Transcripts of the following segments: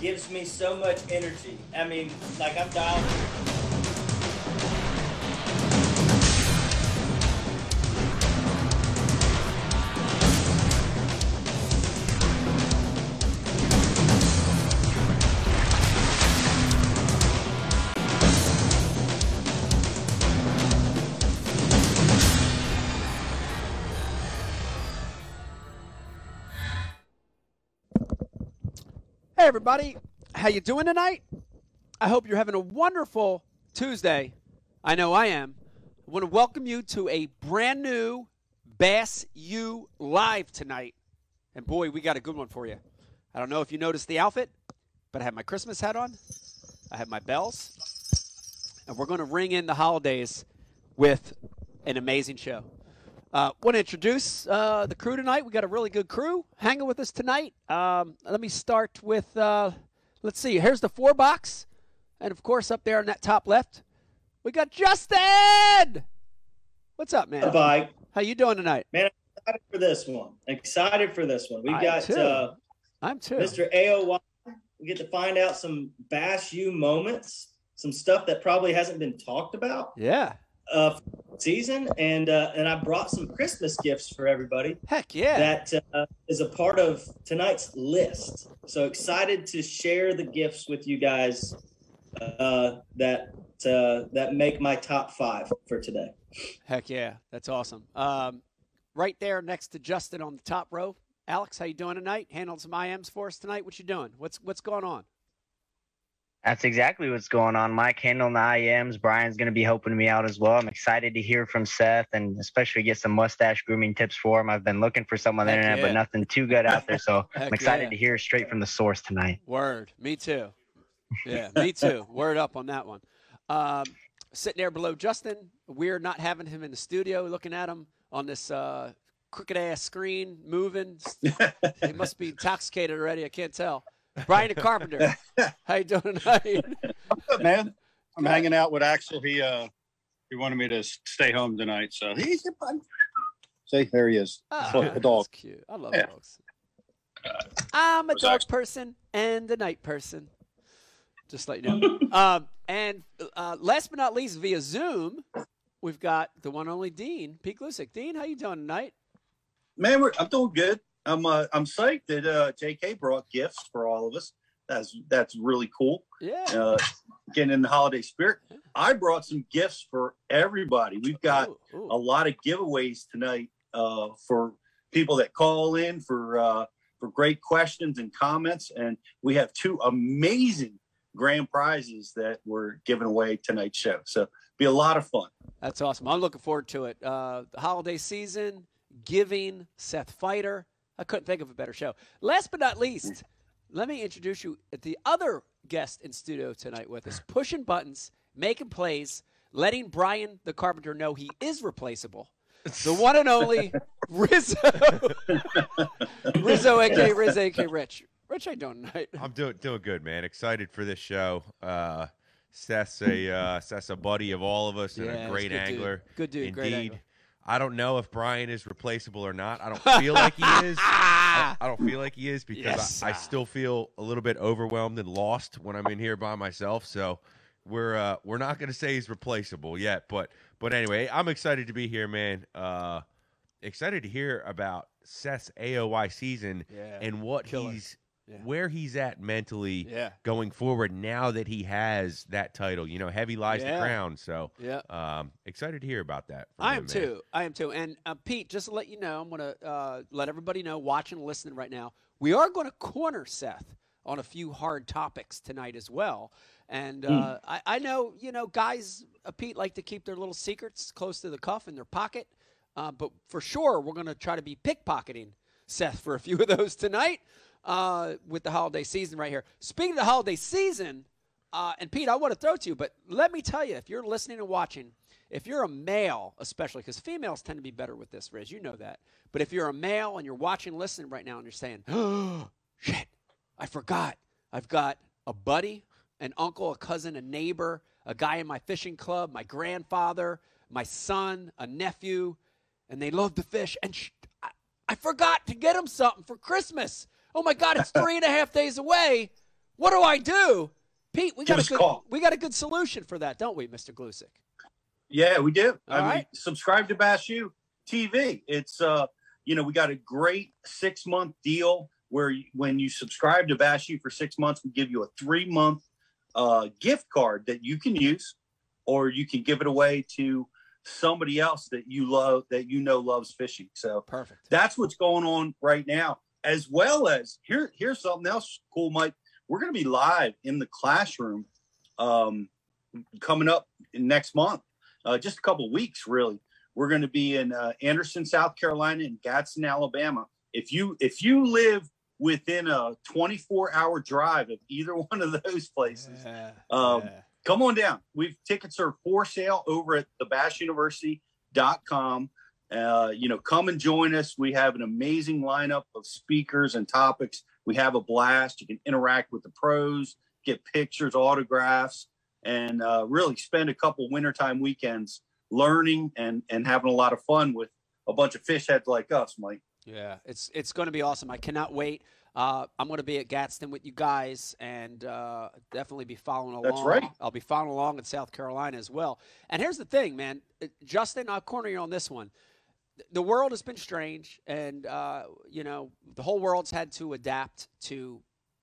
gives me so much energy. I mean, like I'm dialed. Hey everybody, how you doing tonight? I hope you're having a wonderful Tuesday. I know I am. I want to welcome you to a brand new Bass U live tonight. And boy, we got a good one for you. I don't know if you noticed the outfit, but I have my Christmas hat on. I have my bells. And we're going to ring in the holidays with an amazing show. Uh, want to introduce uh, the crew tonight. We got a really good crew hanging with us tonight. Um, let me start with, uh, let's see. Here's the four box, and of course up there in that top left, we got Justin. What's up, man? Bye. How you doing tonight? Man, I'm excited for this one. Excited for this one. We've I got too. uh, I'm too. Mr. AOY. We get to find out some Bass U moments, some stuff that probably hasn't been talked about Yeah. Uh, season, and uh, and I brought some Christmas gifts for everybody. Heck yeah. that uh, is a part of tonight's list. So excited to share the gifts with you guys uh, that uh, that make my top five for today. Heck yeah. That's awesome. Um, right there next to Justin on the top row. Alex, how you doing tonight? Handled some IMs for us tonight. What you doing? What's what's going on? That's exactly what's going on, Mike. Handling the IMs. Brian's going to be helping me out as well. I'm excited to hear from Seth and especially get some mustache grooming tips for him. I've been looking for some on the Heck internet, yeah. but nothing too good out there. So I'm excited yeah. to hear straight from the source tonight. Word. Me too. Yeah, me too. Word up on that one. Um, sitting there below Justin, we're not having him in the studio looking at him on this uh, crooked ass screen moving. he must be intoxicated already. I can't tell. Brian the Carpenter, how you doing tonight? Good, man. I'm hanging out with Axel. He uh he wanted me to stay home tonight, so he's a fun. See, there he is. Oh, Look, the dog. That's cute. I love Yeah. dogs. I'm a dog actually- person and a night person. Just let you know. um, and uh, last but not least, via Zoom, we've got the one only Dean Pete Gluszek. Dean, how you doing tonight? Man, we're, I'm doing good. I'm uh, I'm psyched that uh, JK brought gifts for all of us. That's that's really cool. Yeah. Uh, getting in the holiday spirit. I brought some gifts for everybody. We've got Ooh, ooh. a lot of giveaways tonight uh, for people that call in for uh, for great questions and comments, and we have two amazing grand prizes that we're giving away tonight's show. So be a lot of fun. That's awesome. I'm looking forward to it. Uh, the holiday season, giving, Seth Feider. I couldn't think of a better show. Last but not least, let me introduce you the other guest in studio tonight with us, pushing buttons, making plays, letting Brian the Carpenter know he is replaceable. The one and only Rizzo. Rizzo, aka Riz, aka Rich. Rich, how you doing tonight? I'm doing doing good, man. Excited for this show. Uh, Seth's a uh, Seth's a buddy of all of us and Yeah, a he's great good dude. angler. Good dude, Indeed. great angler. I don't know if Brian is replaceable or not. I don't feel like he is. I, I don't feel like he is because Yes. I, I still feel a little bit overwhelmed and lost when I'm in here by myself. So we're uh, we're not going to say he's replaceable yet, but but anyway, I'm excited to be here, man. Uh, excited to hear about Seth's AOY season Yeah, and what killer. he's Yeah. where he's at mentally Yeah. going forward now that he has that title. You know, heavy lies Yeah. the crown. So Yeah. um, excited to hear about that. from I him, am man. too. I am too. And uh, Pete, just to let you know, I'm going to uh, let everybody know, watching and listening right now, we are going to corner Seth on a few hard topics tonight as well. And uh, I, I know, you know, guys, uh, Pete, like to keep their little secrets close to the cuff in their pocket. Uh, but for sure, we're going to try to be pickpocketing Seth for a few of those tonight. Uh, with the holiday season right here. Speaking of the holiday season, uh, and Pete, I want to throw to you, but let me tell you, if you're listening and watching, if you're a male, especially because females tend to be better with this, Riz, you know that. But if you're a male and you're watching, listening right now, and you're saying, "Oh shit, I forgot, I've got a buddy, an uncle, a cousin, a neighbor, a guy in my fishing club, my grandfather, my son, a nephew, and they love to fish, and sh- I, I forgot to get them something for Christmas. Oh my God, it's three and a half days away. What do I do? Pete, we Give got a good, call. we got a good solution for that, don't we, Mr. Gluszek? Yeah, we do. I All mean, subscribe to Bass U TV. It's uh, you know, we got a great six month deal where when you subscribe to Bass U for six months, we give you a three month uh, gift card that you can use, or you can give it away to somebody else that you love that you know loves fishing. So Perfect. that's what's going on right now as well as here here's something else cool mike we're going to be live in the classroom um, coming up in next month uh, just a couple weeks really we're going to be in uh, anderson south carolina and gadsden alabama if you if you live within a 24 hour drive of either one of those places Yeah, um, yeah. come on down. We've tickets are for sale over at thebassuniversity.com. Uh, you know, come and join us. We have an amazing lineup of speakers and topics. We have a blast. You can interact with the pros, get pictures, autographs, and uh, really spend a couple wintertime weekends learning and and having a lot of fun with a bunch of fish heads like us, Mike. Yeah, it's it's going to be awesome. I cannot wait. Uh, I'm going to be at Gadsden with you guys, and uh, definitely be following along. That's right. I'll be following along in South Carolina as well. And here's the thing, man, Uh, Justin, I'll corner you on this one. Th- The world has been strange, and uh, you know the whole world's had to adapt to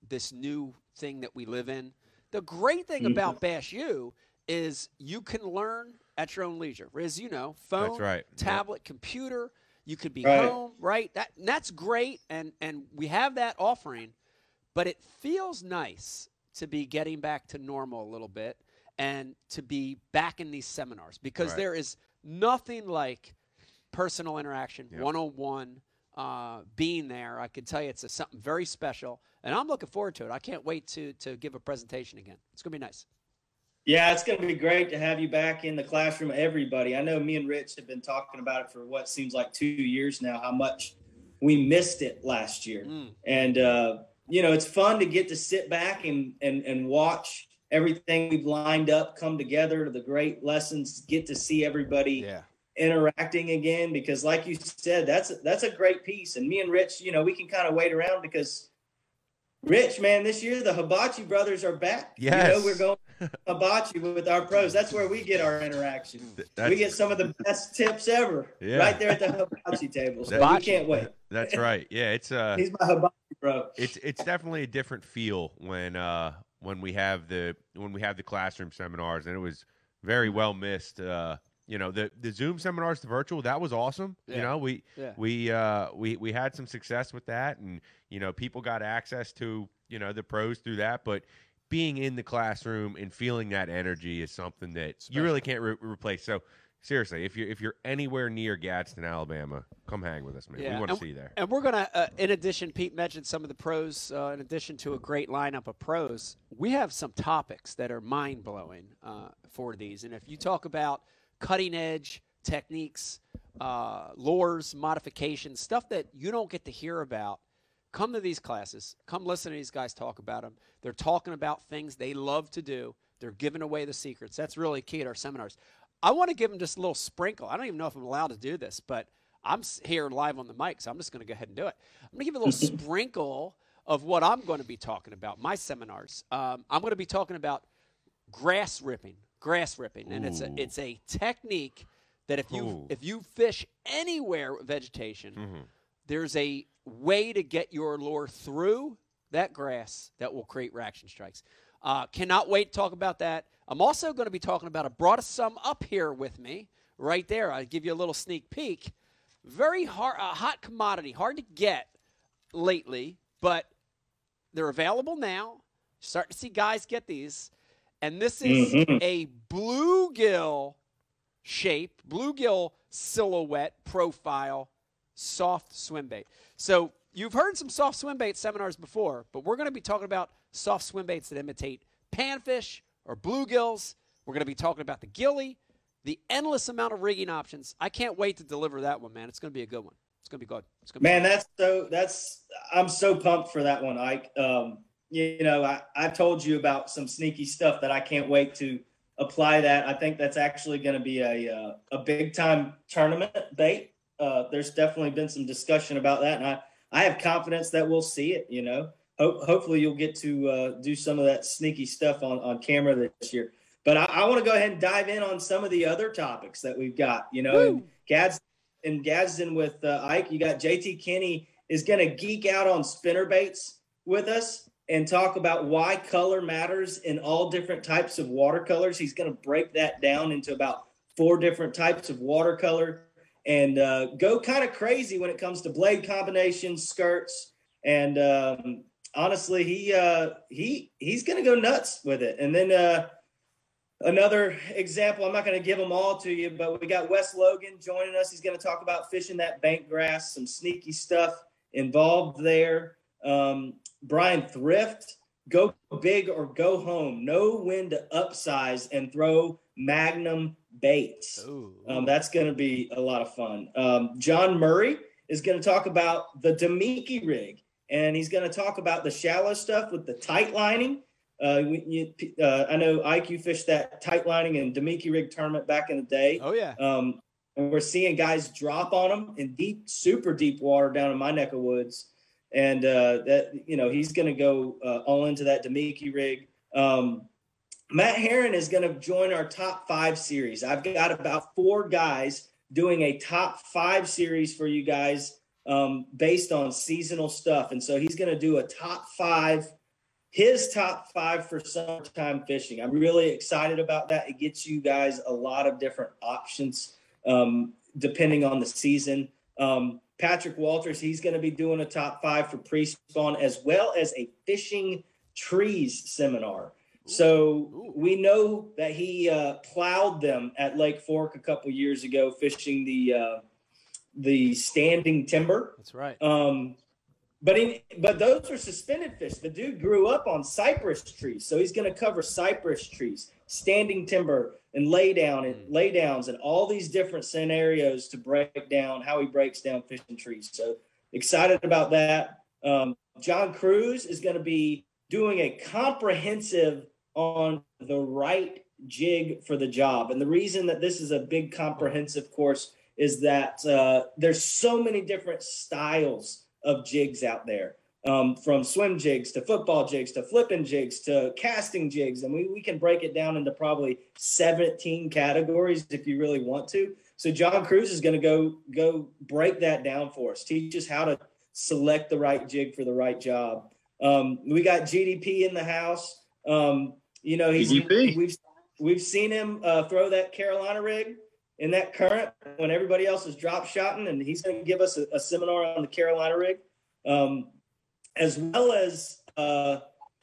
this new thing that we live in. The great thing Mhm. about Bass U is you can learn at your own leisure. As you know, phone, That's right. Tablet, computer. You could be Right. home, right? That and that's great, and and we have that offering, but it feels nice to be getting back to normal a little bit and to be back in these seminars because Right. there is nothing like personal interaction, Yep. one on one, being there. I can tell you it's a, something very special, and I'm looking forward to it. I can't wait to to give a presentation again. It's gonna be nice. Yeah, it's going to be great to have you back in the classroom, everybody. I know me and Rich have been talking about it for what seems like two years now, how much we missed it last year. Mm. And, uh, you know, it's fun to get to sit back and, and, and watch everything we've lined up come together, the great lessons, get to see everybody Yeah. Interacting again. Because like you said, that's, that's a great piece. And me and Rich, you know, we can kind of wait around because Rich, man, this year the Hibachi brothers are back. You know, we're going hibachi with our pros. That's where we get our interaction. That's, we get some of the best tips ever Yeah. right there at the hibachi table. So we can't wait. that's right. Yeah, it's uh He's my hibachi bro. it's it's definitely a different feel when uh when we have the when we have the classroom seminars and it was very well missed uh you know the the zoom seminars the virtual that was awesome. You know we Yeah. we uh we we had some success with that and you know people got access to you know the pros through that but being in the classroom and feeling that energy is something that you really can't re- replace. So seriously if you're if you're anywhere near gadsden alabama come hang with us man. Yeah, we want to see you there. And we're to, uh, in addition, Pete mentioned some of the pros, uh, in addition to a great lineup of pros, we have some topics that are mind blowing uh, for these. And if you talk about cutting edge techniques, uh, lures, modifications, stuff that you don't get to hear about, come to these classes. Come listen to these guys talk about them. They're talking about things they love to do. They're giving away the secrets. That's really key at our seminars. I want to give them just a little sprinkle. I don't even know if I'm allowed to do this, but I'm here live on the mic, so I'm just going to go ahead and do it. I'm going to give a little sprinkle of what I'm going to be talking about, my seminars. Um, I'm going to be talking about grass ripping, grass ripping, and it's a it's a technique that if you Ooh. if you fish anywhere with vegetation, Mhm. there's a way to get your lure through that grass that will create reaction strikes. Uh, cannot wait to talk about that. I'm also going to be talking about. I brought some up here with me, right there. I'll give you a little sneak peek. Very hard, a hot commodity, hard to get lately, but they're available now. Starting to see guys get these, and this is Mhm. a bluegill shape, bluegill silhouette profile, soft swim bait. So you've heard some soft swim bait seminars before, but we're going to be talking about soft swim baits that imitate panfish or bluegills. We're going to be talking about the gilly, the endless amount of rigging options. I can't wait to deliver that one, man. It's going to be a good one. It's going to be good. It's going to Man, that's so that's I'm so pumped for that one, Ike. Um, you, know, I, I told you about some sneaky stuff that I can't wait to apply that. I think that's actually going to be a uh, a big time tournament bait. Uh, there's definitely been some discussion about that, and I I have confidence that we'll see it. You know, Ho- hopefully you'll get to uh, do some of that sneaky stuff on on camera this year. But I, I want to go ahead and dive in on some of the other topics that we've got. You know, and Gads and Gadsden with uh, Ike. You got JT Kenney is going to geek out on spinner baits with us and talk about why color matters in all different types of watercolors. He's going to break that down into about four different types of watercolor and uh, go kind of crazy when it comes to blade combinations, skirts, and um, honestly, he uh, he he's going to go nuts with it. And then uh, another example, I'm not going to give them all to you, but we got Wes Logan joining us. He's going to talk about fishing that bank grass, some sneaky stuff involved there. Um, Brian Thrift, go big or go home. Know when to upsize and throw Magnum baits. Um, that's going to be a lot of fun. Um, John Murray is going to talk about the Damiki rig, and he's going to talk about the shallow stuff with the tight lining. Uh, you, uh, I know IQ fished that tight lining and Damiki rig tournament back in the day. Oh yeah. Um, and we're seeing guys drop on them in deep, super deep water down in my neck of woods and uh, that you know he's going to go uh, all into that Damiki rig. Um, Matt Herron is going to join our top five series. I've got about four guys doing a top five series for you guys um, based on seasonal stuff, and so he's going to do a top five. His top five for summertime fishing. I'm really excited about that. It gets you guys a lot of different options um, depending on the season. Um, Patrick Walters, he's going to be doing a top five for pre spawn as well as a fishing trees seminar. So we know that he uh, plowed them at Lake Fork a couple years ago, fishing the uh, the standing timber. That's right. Um, but in, but those are suspended fish. The dude grew up on cypress trees, so he's going to cover cypress trees, standing timber, and lay down and lay downs, and all these different scenarios to break down how he breaks down fishing trees. So excited about that. Um, John Crews is going to be doing a comprehensive on the right jig for the job, and the reason that this is a big comprehensive course is that uh, there's so many different styles of jigs out there um, from swim jigs to football jigs to flipping jigs to casting jigs. And we, we can break it down into probably 17 categories if you really want to. So john crews is going to go go break that down for us teach us how to select the right jig for the right job. Um, we got gdp in the house. Um, you know he's GDP. we've we've seen him uh, throw that carolina rig in that current when everybody else is drop shotting, and he's going to give us a, a, seminar on the Carolina rig, um, as well as uh,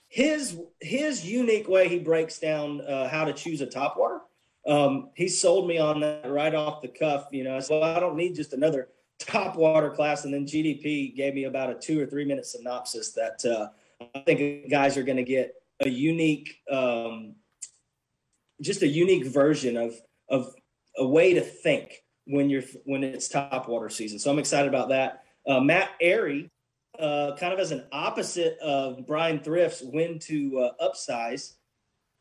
his his unique way he breaks down uh, how to choose a topwater. Um, he sold me on that right off the cuff. You know, so I don't need just another top water class. And then GDP gave me about a two or three minute synopsis that uh, I think guys are going to get a unique, um, just a unique version of of a way to think when you're when it's top water season. So I'm excited about that. Uh, Matt Arey, uh, kind of as an opposite of Brian Thrift's when to uh, upsize,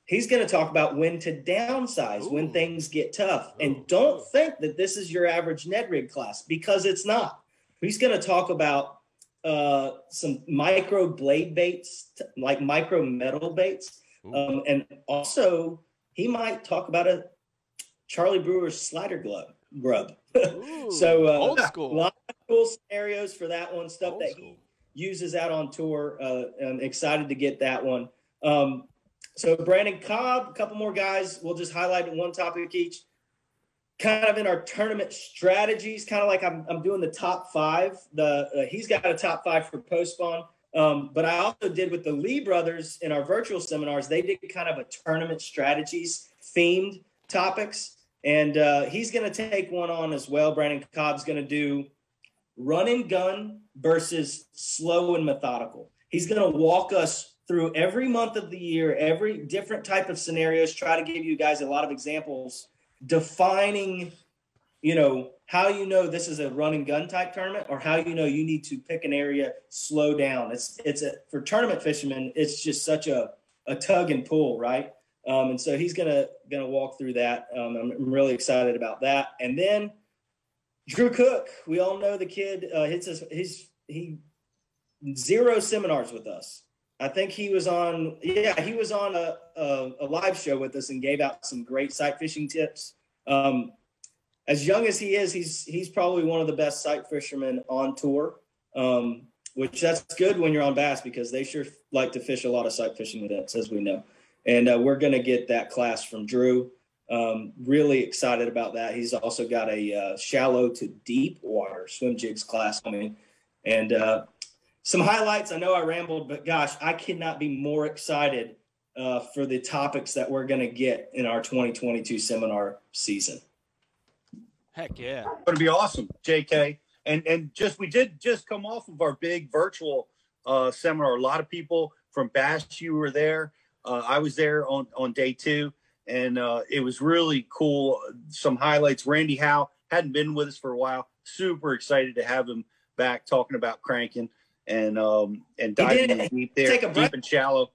he's going to talk about when to downsize Ooh. when things get tough. Ooh. And don't think that this is your average Ned rig class because it's not. He's going to talk about uh, some micro blade baits, like micro metal baits, um, and also he might talk about a Charlie Brewer's slider glove grub. So uh, old school. A lot of cool scenarios for that one. Stuff Old that school. Uses out on tour. Uh, I'm excited to get that one. Um, so Brandon Cobb, a couple more guys. We'll just highlight one topic each. Kind of in our tournament strategies, kind of like I'm, I'm doing the top five. The uh, he's got a top five for post spawn. Um, but I also did with the Lee brothers in our virtual seminars. They did kind of a tournament strategies themed topics. And uh, he's going to take one on as well. Brandon Cobb's going to do run and gun versus slow and methodical. He's going to walk us through every month of the year, every different type of scenarios, try to give you guys a lot of examples defining, you know, how you know this is a run and gun type tournament or how you know you need to pick an area, slow down. It's it's a for tournament fishermen, it's just such a a tug and pull, right? Um, and so he's gonna gonna walk through that. Um, I'm, I'm really excited about that. And then Drew Cook, we all know the kid. Uh, hits his he's he zero seminars with us. I think he was on yeah he was on a, a, a live show with us and gave out some great sight fishing tips. Um, as young as he is, he's he's probably one of the best sight fishermen on tour. Um, which that's good when you're on bass because they sure like to fish a lot of sight fishing events, as we know. And uh, we're going to get that class from Drew. Um, really excited about that. He's also got a uh, shallow to deep water swim jigs class coming. And uh, some highlights. I know I rambled, but gosh, I cannot be more excited uh, for the topics that we're going to get in our 2022 seminar season. Heck yeah. going to be awesome, JK. And and just we did just come off of our big virtual uh, seminar. A lot of people from Bass you were there. Uh, I was there on on day two, and uh, it was really cool. Some highlights. Randy Howe hadn't been with us for a while. Super excited to have him back talking about cranking and um and diving in deep there, Take a deep and shallow.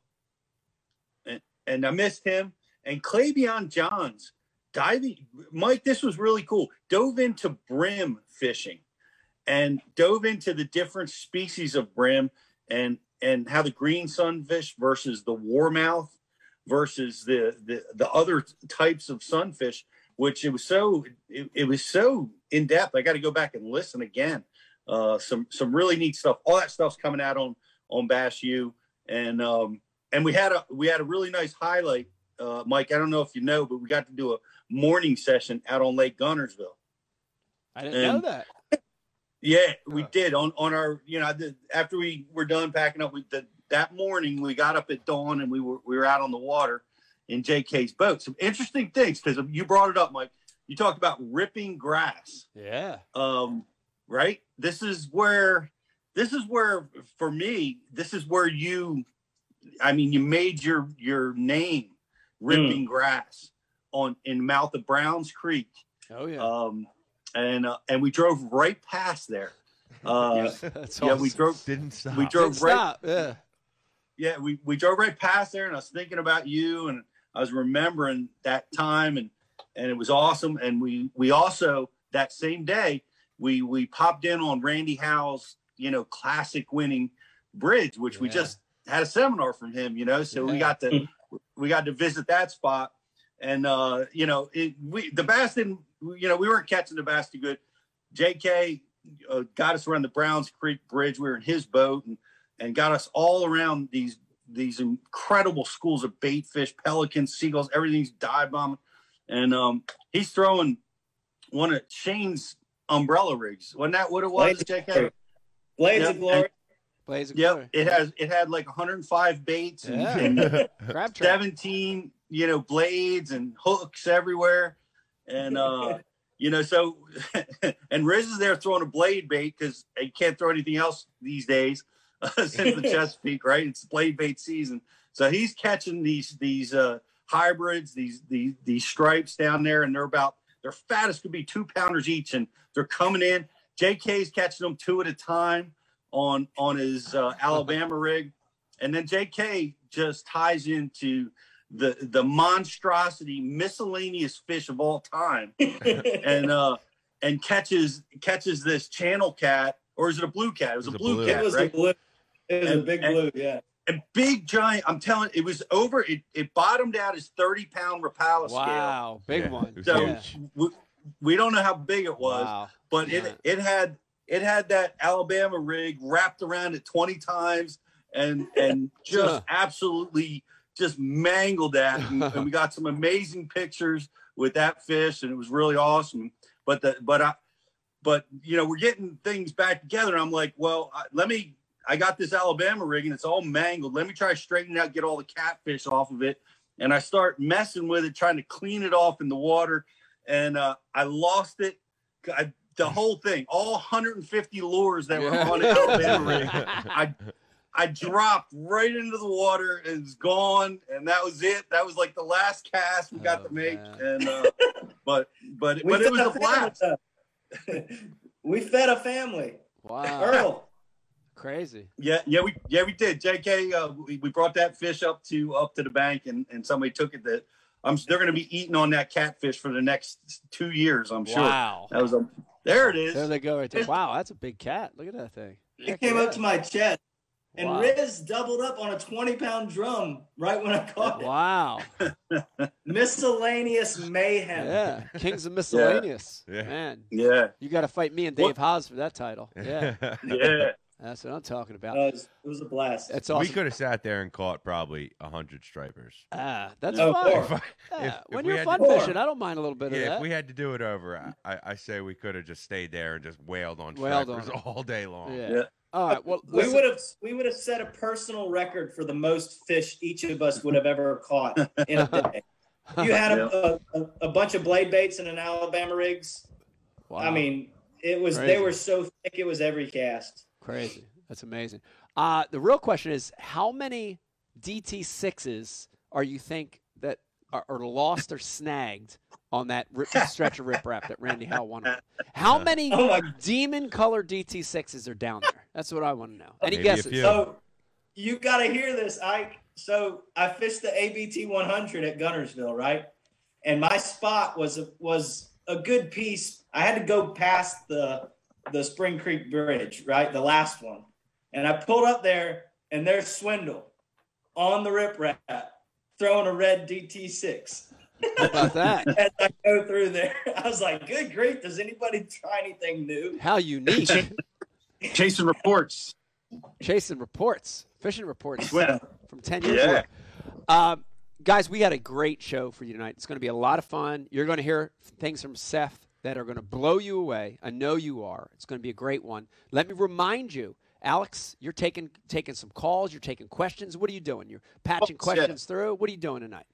And, and I missed him. And Clavion Johns diving. Mike, this was really cool. Dove into brim fishing and dove into the different species of brim and and how the green sunfish versus the warmouth versus the the, the other types of sunfish which it was so it, it was so in depth i got to go back and listen again. Uh some some really neat stuff. All that stuff's coming out on on bass u. And um and we had a we had a really nice highlight uh mike i don't know if you know but we got to do a morning session out on lake guntersville. I didn't And- know that. yeah, we did on on our you know the, after we were done packing up. We the, that morning we got up at dawn and we were we were out on the water in JK's boat. Some interesting things because you brought it up, Mike. You talked about ripping grass. Yeah. Um, right. This is where this is where for me this is where you, I mean, you made your your name ripping grass on in mouth of Browns Creek Oh yeah. um, and uh, and we drove right past there. Uh, That's yeah, we drove. Didn't stop. We drove Didn't right. stop. Yeah. Yeah, we we drove right past there, and I was thinking about you, and I was remembering that time, and and it was awesome. And we we also that same day we we popped in on Randy Howe's you know classic winning bridge, which we just had a seminar from him. You know, so we got to we got to visit that spot, and uh, you know it, we the bass didn't you know we weren't catching the bass too good. J.K. Uh, got us around the Browns Creek Bridge. We were in his boat and and got us all around these these incredible schools of bait fish, pelicans, seagulls, everything's dive bombing. And um, he's throwing one of Shane's umbrella rigs. Wasn't that what it was, JK? Blades Yep, of glory. Blades of Yep. glory. It has it had like 105 baits and, Yeah. and Crab 17 you know blades and hooks everywhere and uh you know so and riz is there throwing a blade bait because he can't throw anything else these days since the chesapeake right? It's blade bait season. So he's catching these these uh hybrids these these these stripes down there and they're about their fattest could be two pounders each and they're coming in. Jk's catching them two at a time on on his uh, alabama rig. And then jk just ties into the the monstrosity miscellaneous fish of all time. And uh and catches catches this channel cat or is it a blue cat? It was a blue, it cat was right? a blue. It was a big and- blue. Yeah. a big giant i'm telling it was over it, it bottomed out as 30 pound rapala scale Wow. Big Yeah, one. so Yeah. we, we don't know how big it was Wow. but Yeah. it it had it had that Alabama rig wrapped around it 20 times and and just absolutely just mangled that and, and we got some amazing pictures with that fish and it was really awesome but the but I but you know we're getting things back together and I'm like well I, let me I got this Alabama rig and it's all mangled let me try to straighten it out get all the catfish off of it and I start messing with it trying to clean it off in the water and uh, I lost it I the whole thing, all 150 lures that were on the Alabama rig. I I dropped right into the water and it's gone, and that was it. That was like the last cast we got Oh, to make, man. and uh, but but We but it fed was a family, blast. we fed a family. Wow. Earl. Crazy. Yeah, yeah, we yeah we did. Jk, uh, we, we brought that fish up to up to the bank, and and somebody took it. That I'm they're going to be eating on that catfish for the next two years. I'm sure. Wow. That was a there it is. There they go right there. Wow, that's a big cat. Look at that thing. It came up to my chest. And Wow. Riz doubled up on a 20 pound drum right when I caught it. Wow. Miscellaneous mayhem. Yeah. Kings of Miscellaneous. Yeah. Man, Yeah, you got to fight me and Dave Haas for that title. Yeah. yeah. That's what I'm talking about. Uh, it, was, it was a blast. That's We could have sat there and caught probably a hundred stripers. Ah, that's Oh, fun. four. If I- Yeah. if- if when we you're fun to- Four. fishing, I don't mind a little bit of Yeah, that. if we had to do it over, I, I, I say we could have just stayed there and just wailed on Wailed stripers on 'em. all day long. yeah. Yeah. All right. Well, we would have we would have set a personal record for the most fish each of us would have ever caught in a day. You had a, a, a bunch of blade baits and an Alabama rigs. Wow. I mean, it was Crazy. they were so thick it was every cast. Crazy. That's amazing. Uh, the real question is how many DT6s are you think that are, are lost or snagged on that rip, stretch of riprap that Randy Howe won? on? How many Oh demon colored DT6s are down there? That's what I want to know. Any Maybe guesses? So you got to hear this, Ike. So I fished the ABT 100 at Guntersville, right? And my spot was a, was a good piece. I had to go past the the Spring Creek Bridge, right, the last one, and I pulled up there, and there's Swindle on the riprap throwing a red DT6. How about that? As I go through there, I was like, "Good grief! Does anybody try anything new?" How unique. Chasing reports. Chasing reports, fishing reports Well, from 10 years Yeah. ago. Um, guys, we got a great show for you tonight. It's going to be a lot of fun. You're going to hear things from Seth that are going to blow you away. I know you are. It's going to be a great one. Let me remind you, Alex, you're taking taking some calls. You're taking questions. What are you doing? You're patching Oh, yeah. questions through. What are you doing tonight?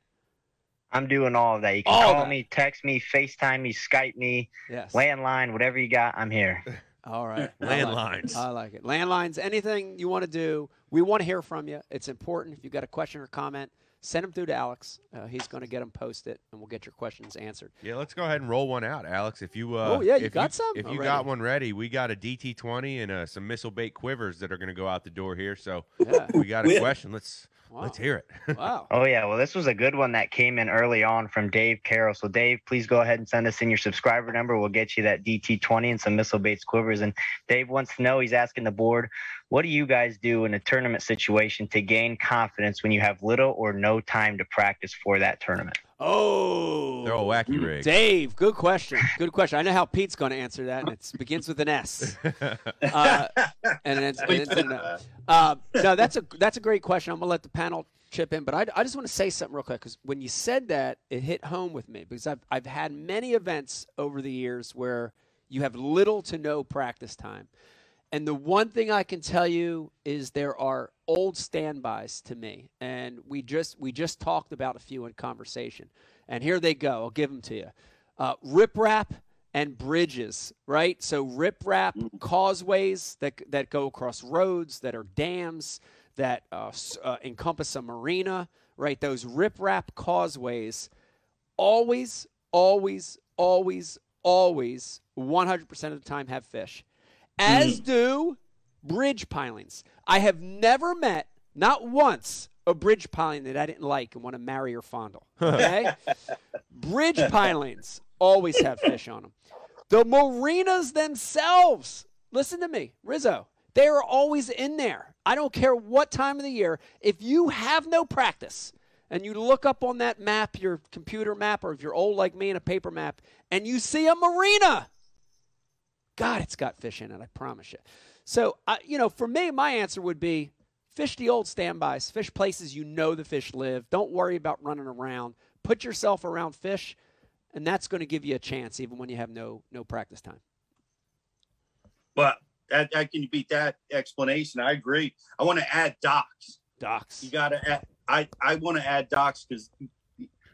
I'm doing all of that. You can All call that. me, text me, FaceTime me, Skype me, Yes. landline, whatever you got. I'm here. All right. I like. Landlines. I like it. Landlines, anything you want to do, we want to hear from you. It's important. If you've got a question or comment, send them through to Alex. Uh, he's going to get them posted, and we'll get your questions answered. Yeah, let's go ahead and roll one out, Alex. If you uh, Oh, yeah, you if got some If you already? got one ready, we got a DT twenty and uh, some missile bait quivers that are going to go out the door here. So Yeah. we got a question. Let's Wow. let's hear it. Wow. Oh yeah, well this was a good one that came in early on from Dave Carroll. So Dave, please go ahead and send us in your subscriber number. We'll get you that DT20 and some missile baits quivers. And Dave wants to know, he's asking the board, what do you guys do in a tournament situation to gain confidence when you have little or no time to practice for that tournament? Oh. They're all wacky rigs. Dave, good question. Good question. I know how Pete's going to answer that, and it begins with an S. Uh, and it's, and it's an, uh, no, that's a that's a great question. I'm gonna let the panel chip in, but I, I just want to say something real quick because when you said that, it hit home with me because I've I've had many events over the years where you have little to no practice time, and the one thing I can tell you is there are old standbys to me, and we just we just talked about a few in conversation, and here they go. I'll give them to you. Uh, riprap and bridges, right? So riprap causeways that that go across roads, that are dams, that uh, uh, encompass a marina, right? Those riprap causeways always, always, always, always, 100% of the time have fish, as do bridge pilings. I have never met, not once, a bridge piling that I didn't like and want to marry or fondle. Okay? bridge pilings always have fish on them. The marinas themselves, listen to me, Rizzo, they are always in there. I don't care what time of the year. If you have no practice and you look up on that map, your computer map, or if you're old like me and a paper map, and you see a marina, God, it's got fish in it, I promise you. So, I you know, for me, my answer would be fish the old standbys, fish places you know the fish live. Don't worry about running around. Put yourself around fish, and that's going to give you a chance, even when you have no no practice time. But that, that can beat that explanation. I agree. I want to add docks. Docks. You got to add. I I want to add docks because,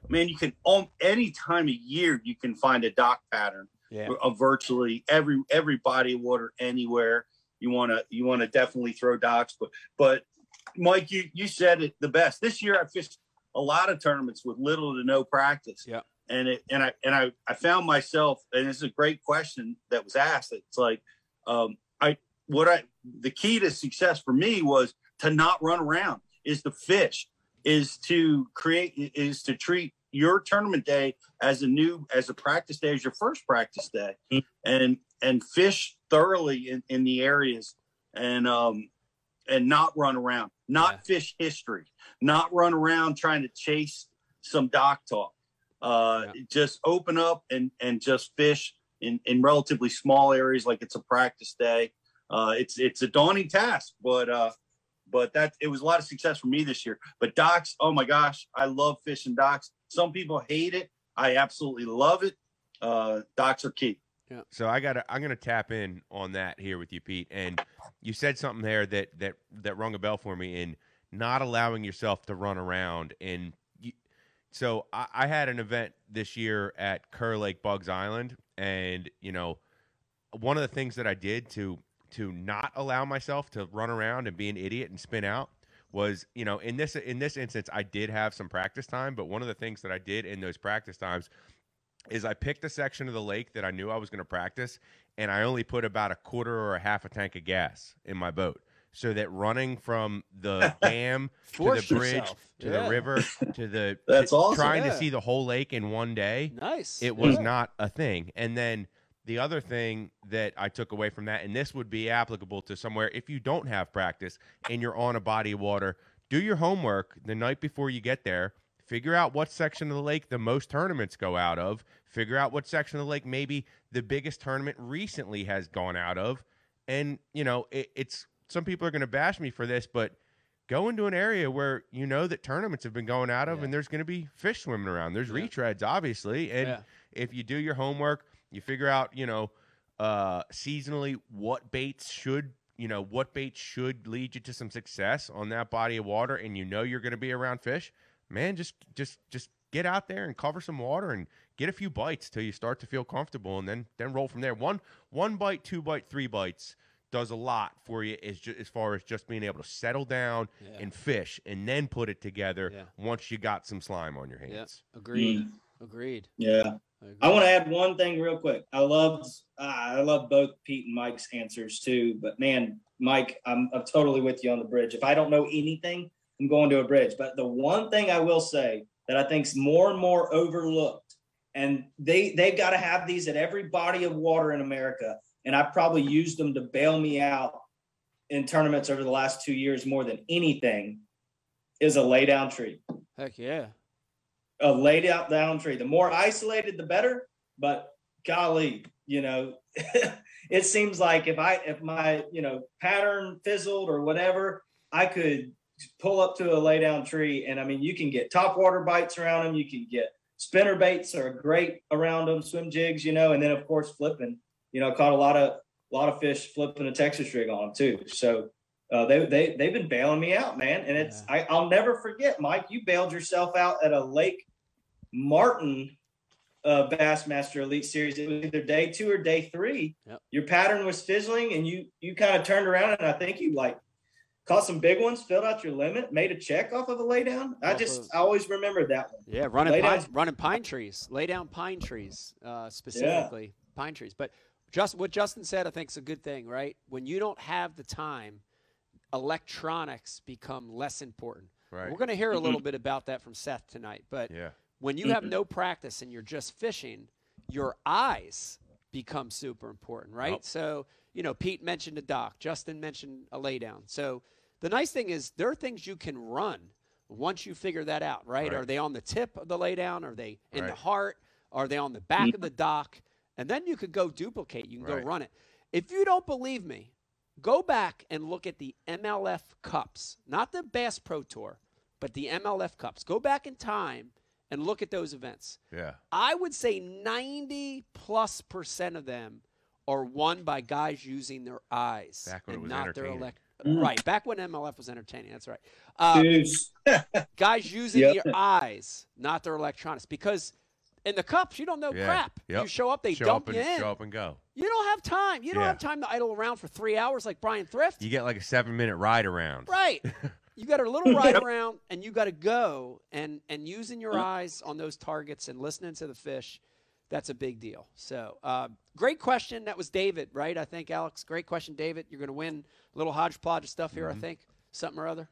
man, you can any time of year you can find a dock pattern. Yeah. of virtually every every body of water anywhere. You want to you want to definitely throw docks, but but Mike, you you said it the best. This year I fished a lot of tournaments with little to no practice. Yeah. And it and I and I I found myself, and it's a great question that was asked. It's like um, I what I the key to success for me was to not run around, is to fish, is to create, is to treat your tournament day as a new as a practice day as your first practice day, and and fish thoroughly in, in the areas and um and not run around, not fish history, not run around trying to chase some dock talk. Uh, just open up and and just fish in in relatively small areas like it's a practice day. Uh, it's it's a daunting task, but uh, but that it was a lot of success for me this year. But docks, oh my gosh, I love fishing docks. Some people hate it. I absolutely love it. Uh, docks are key. Yeah. So I got I'm to tap in on that here with you, Pete. And you said something there that that that rung a bell for me in not allowing yourself to run around. And you, so I, I had an event this year at Kerr Lake Bugs Island, and you know, one of the things that I did to to not allow myself to run around and be an idiot and spin out was you know in this in this instance I did have some practice time, but one of the things that I did in those practice times is I picked a section of the lake that I knew I was going to practice, and I only put about a quarter or a half a tank of gas in my boat, so that running from the dam to the bridge yourself. to Yeah. the river to the That's to- awesome. trying Yeah. to see the whole lake in one day Nice. it was not a thing. And then the other thing that I took away from that, and this would be applicable to somewhere if you don't have practice and you're on a body of water, do your homework the night before you get there. Figure out what section of the lake the most tournaments go out of. Figure out what section of the lake maybe the biggest tournament recently has gone out of. And, you know, it, it's some people are going to bash me for this, but go into an area where you know that tournaments have been going out of Yeah. and there's going to be fish swimming around. There's Yeah. retreads, obviously. And Yeah. if you do your homework, you figure out, you know, uh, seasonally what baits should, you know, what baits should lead you to some success on that body of water, and you know you're going to be around fish. Man, just just just get out there and cover some water and get a few bites till you start to feel comfortable, and then then roll from there. One one bite, two bite, three bites does a lot for you as, ju- as far as just being able to settle down Yeah. and fish and then put it together Yeah. once you got some slime on your hands. Yeah. Agreed. Agreed. Yeah. agree. I want to add one thing real quick. I loved uh, I love both Pete and Mike's answers too. But man, Mike, I'm, I'm totally with you on the bridge. If I don't know anything, I'm going to a bridge. But the one thing I will say that I think's more and more overlooked, and they they've got to have these at every body of water in America. And I probably used them to bail me out in tournaments over the last two years more than anything. Is a lay down tree Heck yeah. a laid out down tree. The more isolated, the better. But golly, you know, it seems like if I if my you know pattern fizzled or whatever, I could pull up to a lay down tree, and I mean, you can get top water bites around them. You can get spinner baits are great around them, swim jigs, you know, and then of course flipping. You know, caught a lot of a lot of fish flipping a Texas rig on 'em, too. So. Uh, they they they've been bailing me out, man, and it's I, I'll never forget, Mike. You bailed yourself out at a Lake Martin uh, Bassmaster Elite Series. It was either day two or day three. Yep. Your pattern was fizzling, and you you kind of turned around, and I think you like caught some big ones, filled out your limit, made a check off of a laydown. I Off just of- I always remember that one. Yeah, running pine, down- running pine trees, lay down pine trees, uh, specifically pine trees. But just what Justin said, I think is a good thing, right? When you don't have the time, electronics become less important. Right. We're going to hear a little bit about that from Seth tonight. But Yeah. when you have no practice and you're just fishing, your eyes become super important, right? Yep. So, you know, Pete mentioned a dock, Justin mentioned a laydown. So the nice thing is there are things you can run once you figure that out, right? Right. Are they on the tip of the laydown? Are they in the heart? Are they on the back of the dock? And then you could go duplicate. You can Right. go run it. If you don't believe me, go back and look at the MLF Cups, not the Bass Pro Tour, but the MLF Cups. Go back in time and look at those events. Yeah. I would say 90 plus percent of them are won by guys using their eyes Back when it and was not their entertaining. elect. Mm. Right, back when MLF was entertaining. That's right. Uh, Deuce. guys using Yep. your eyes, not their electronics, because In the cups, you don't know Yeah. crap. Yep. You show up, they show dump up you in. Show up and go. You don't have time. You don't Yeah. have time to idle around for three hours like Brian Thrift. You get like a seven minute ride around. Right. you got a little ride around and you got to go and and using your eyes on those targets and listening to the fish. That's a big deal. So, uh, great question. That was David, right? I think Alex. Great question, David. You're going to win a little hodgepodge of stuff here. I think something or other.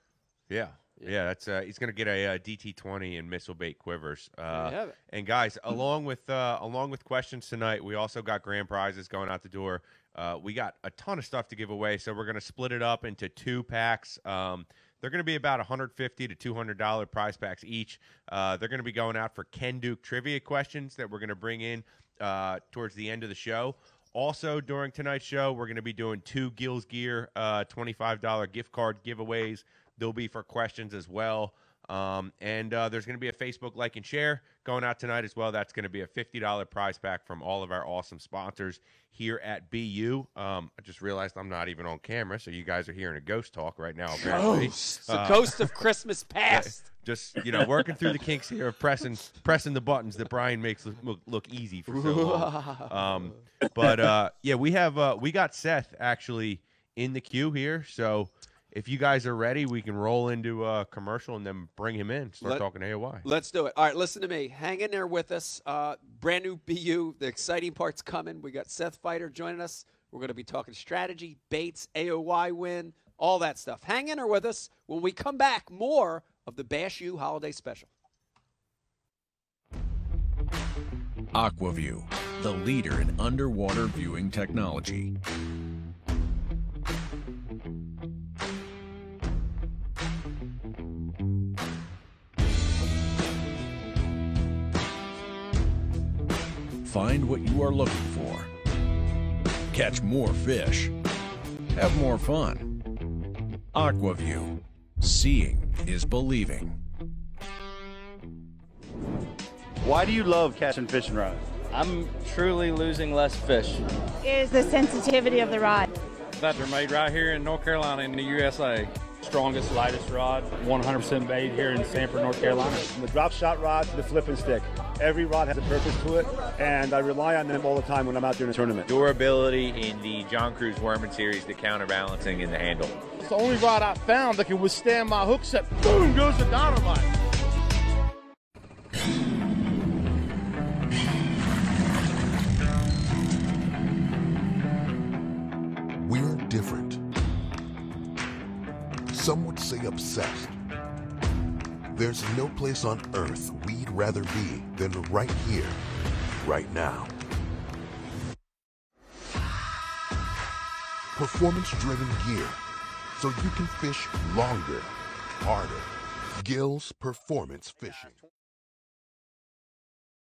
Yeah. Yeah, that's uh, he's gonna get a, uh DT twenty and missile bait quivers. Uh, and guys, along with uh, along with questions tonight, we also got grand prizes going out the door. Uh, we got a ton of stuff to give away, so we're gonna split it up into two packs. Um, they're gonna be about 150 to 200 dollar prize packs each. Uh, they're gonna be going out for Ken Duke trivia questions that we're gonna bring in uh, towards the end of the show. Also, during tonight's show, we're going to be doing two Gills Gear uh, $25 gift card giveaways. They'll be for questions as well. Um, and uh, there's going to be a Facebook like and share going out tonight as well. That's going to be a $50 prize pack from all of our awesome sponsors here at BU. Um, I just realized I'm not even on camera, so you guys are hearing a ghost talk right now. Apparently, Ghost. The Uh, ghost of Christmas past. just you know, working through the kinks here of pressing pressing the buttons that Brian makes look, look, look easy for so long. Um, but uh, yeah, we have uh, we got Seth actually in the queue here, so if you guys are ready, we can roll into a commercial and then bring him in. Start Let- talking AOY. Let's do it. All right, listen to me. Hang in there with us. Uh, brand new BU. The exciting part's coming. We got Seth Feider joining us. We're going to be talking strategy, baits, AOY win, all that stuff. Hang in there with us. When we come back, more of the Bass U Holiday Special. Aqua-Vu, the leader in underwater viewing technology. Find what you are looking for. Catch more fish. Have more fun. Aqua-Vu. Seeing is believing. Why do you love Cashion fishing rods? I'm truly losing less fish. is the sensitivity of the rod. That they're made right here in North Carolina in the USA. Strongest, lightest rod, 100% made here in Sanford, North Carolina. From the drop shot rod to the flipping stick. Every rod has a purpose to it, and I rely on them all the time when I'm out there in a tournament. Durability in the John Crews Worming series, the counterbalancing in the handle. It's the only rod I found that can withstand my hook set. Boom goes the dynamite. We're different. Some would say obsessed. There's no place on earth we'd rather be than right here, right now. Performance driven gear, so you can fish longer, harder. Gills Performance Fishing.